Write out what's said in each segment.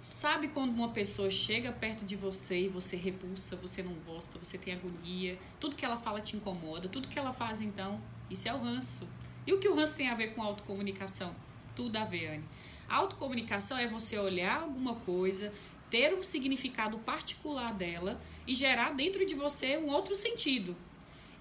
Sabe quando uma pessoa chega perto de você e você repulsa, você não gosta, você tem agonia, tudo que ela fala te incomoda, tudo que ela faz então, isso é o ranço. E o que o ranço tem a ver com autocomunicação? Tudo a ver, Anne. Autocomunicação é você olhar alguma coisa, ter um significado particular dela e gerar dentro de você um outro sentido.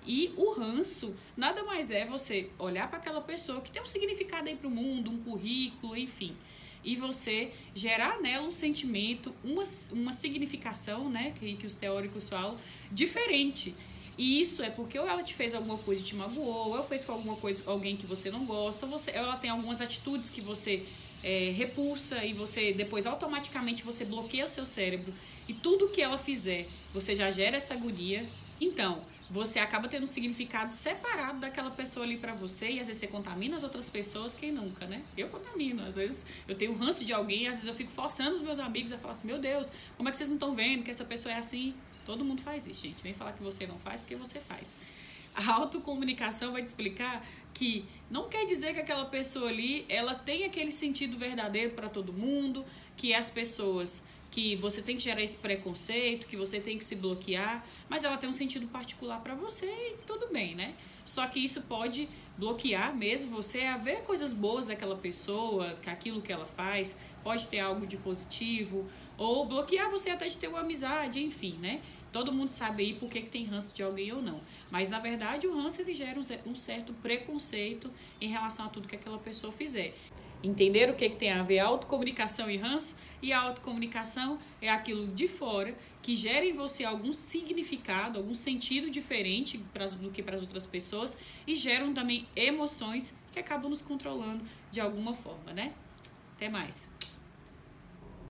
E o ranço nada mais é você olhar para aquela pessoa que tem um significado aí para o mundo, um currículo, enfim e você gerar nela um sentimento, uma, uma significação, né, que, que os teóricos falam, diferente. E isso é porque ou ela te fez alguma coisa e te magoou, ou fez com alguma coisa alguém que você não gosta, ou, você, ou ela tem algumas atitudes que você é, repulsa e você depois automaticamente você bloqueia o seu cérebro e tudo que ela fizer você já gera essa agonia. Então, você acaba tendo um significado separado daquela pessoa ali para você e às vezes você contamina as outras pessoas, quem nunca, né? Eu contamino, às vezes eu tenho ranço de alguém, às vezes eu fico forçando os meus amigos a falar assim: "Meu Deus, como é que vocês não estão vendo que essa pessoa é assim?" Todo mundo faz isso, gente. Vem falar que você não faz porque você faz. A autocomunicação vai te explicar que não quer dizer que aquela pessoa ali, ela tem aquele sentido verdadeiro para todo mundo, que as pessoas que você tem que gerar esse preconceito, que você tem que se bloquear, mas ela tem um sentido particular para você e tudo bem, né? Só que isso pode bloquear mesmo você a ver coisas boas daquela pessoa, que aquilo que ela faz, pode ter algo de positivo, ou bloquear você até de ter uma amizade, enfim, né? Todo mundo sabe aí por que, que tem ranço de alguém ou não. Mas na verdade o ranço ele gera um certo preconceito em relação a tudo que aquela pessoa fizer entender o que, que tem a ver autocomunicação e ranço, e a autocomunicação é aquilo de fora que gera em você algum significado, algum sentido diferente do que para as outras pessoas e geram também emoções que acabam nos controlando de alguma forma, né? Até mais.